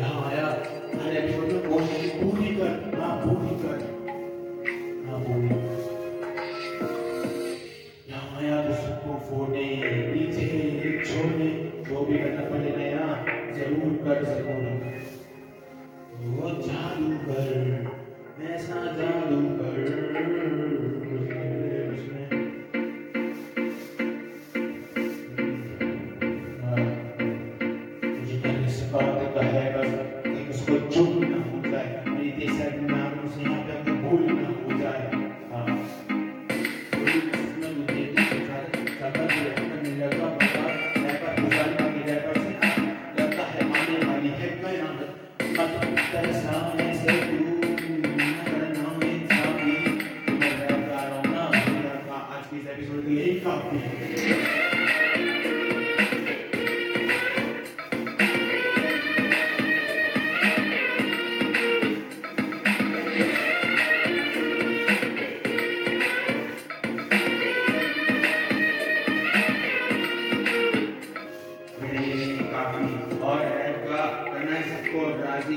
यहाँ आया, मैंने में कोशिश पूरी कर हाँ पूरी कर हाँ पूरी यहाँ आया तो सबको फोड़ने नीचे छोड़ने, जो भी करना पड़े ना ज़रूर कर सकूँ।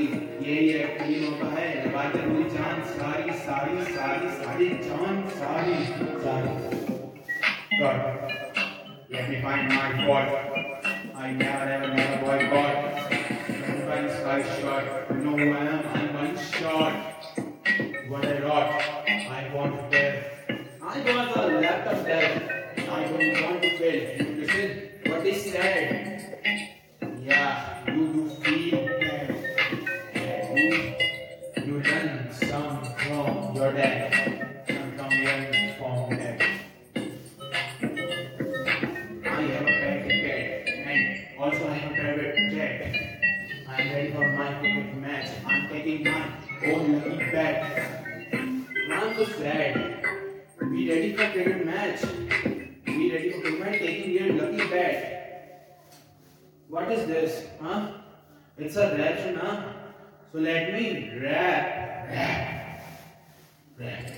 राज़ी यही है तीनों का है लगाते पूरी जान सारी सारी सारी सारी जान सारी सारी God, let me find my God. I never ever never boy God. One sky shot, you know who I am. I'm one shot. What I wrote, I want to tell. I was a laptop dead. I don't want to fail. You listen, what is said? Yeah, you a private jet. I ready for my cricket match. I'm taking my own lucky bat. I'm so sad. Be ready for cricket match. Be ready for cricket. Taking your lucky bat. What is this? Huh? It's a rap, huh? So let me rap. Rap. Rap.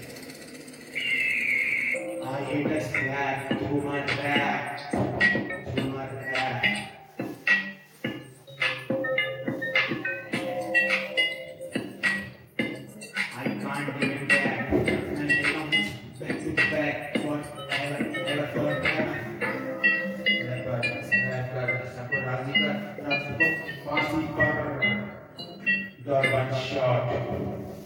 I hit a slap through my rap. mind getting back. And it comes back to back, front, all that, all that, all that. Got one shot.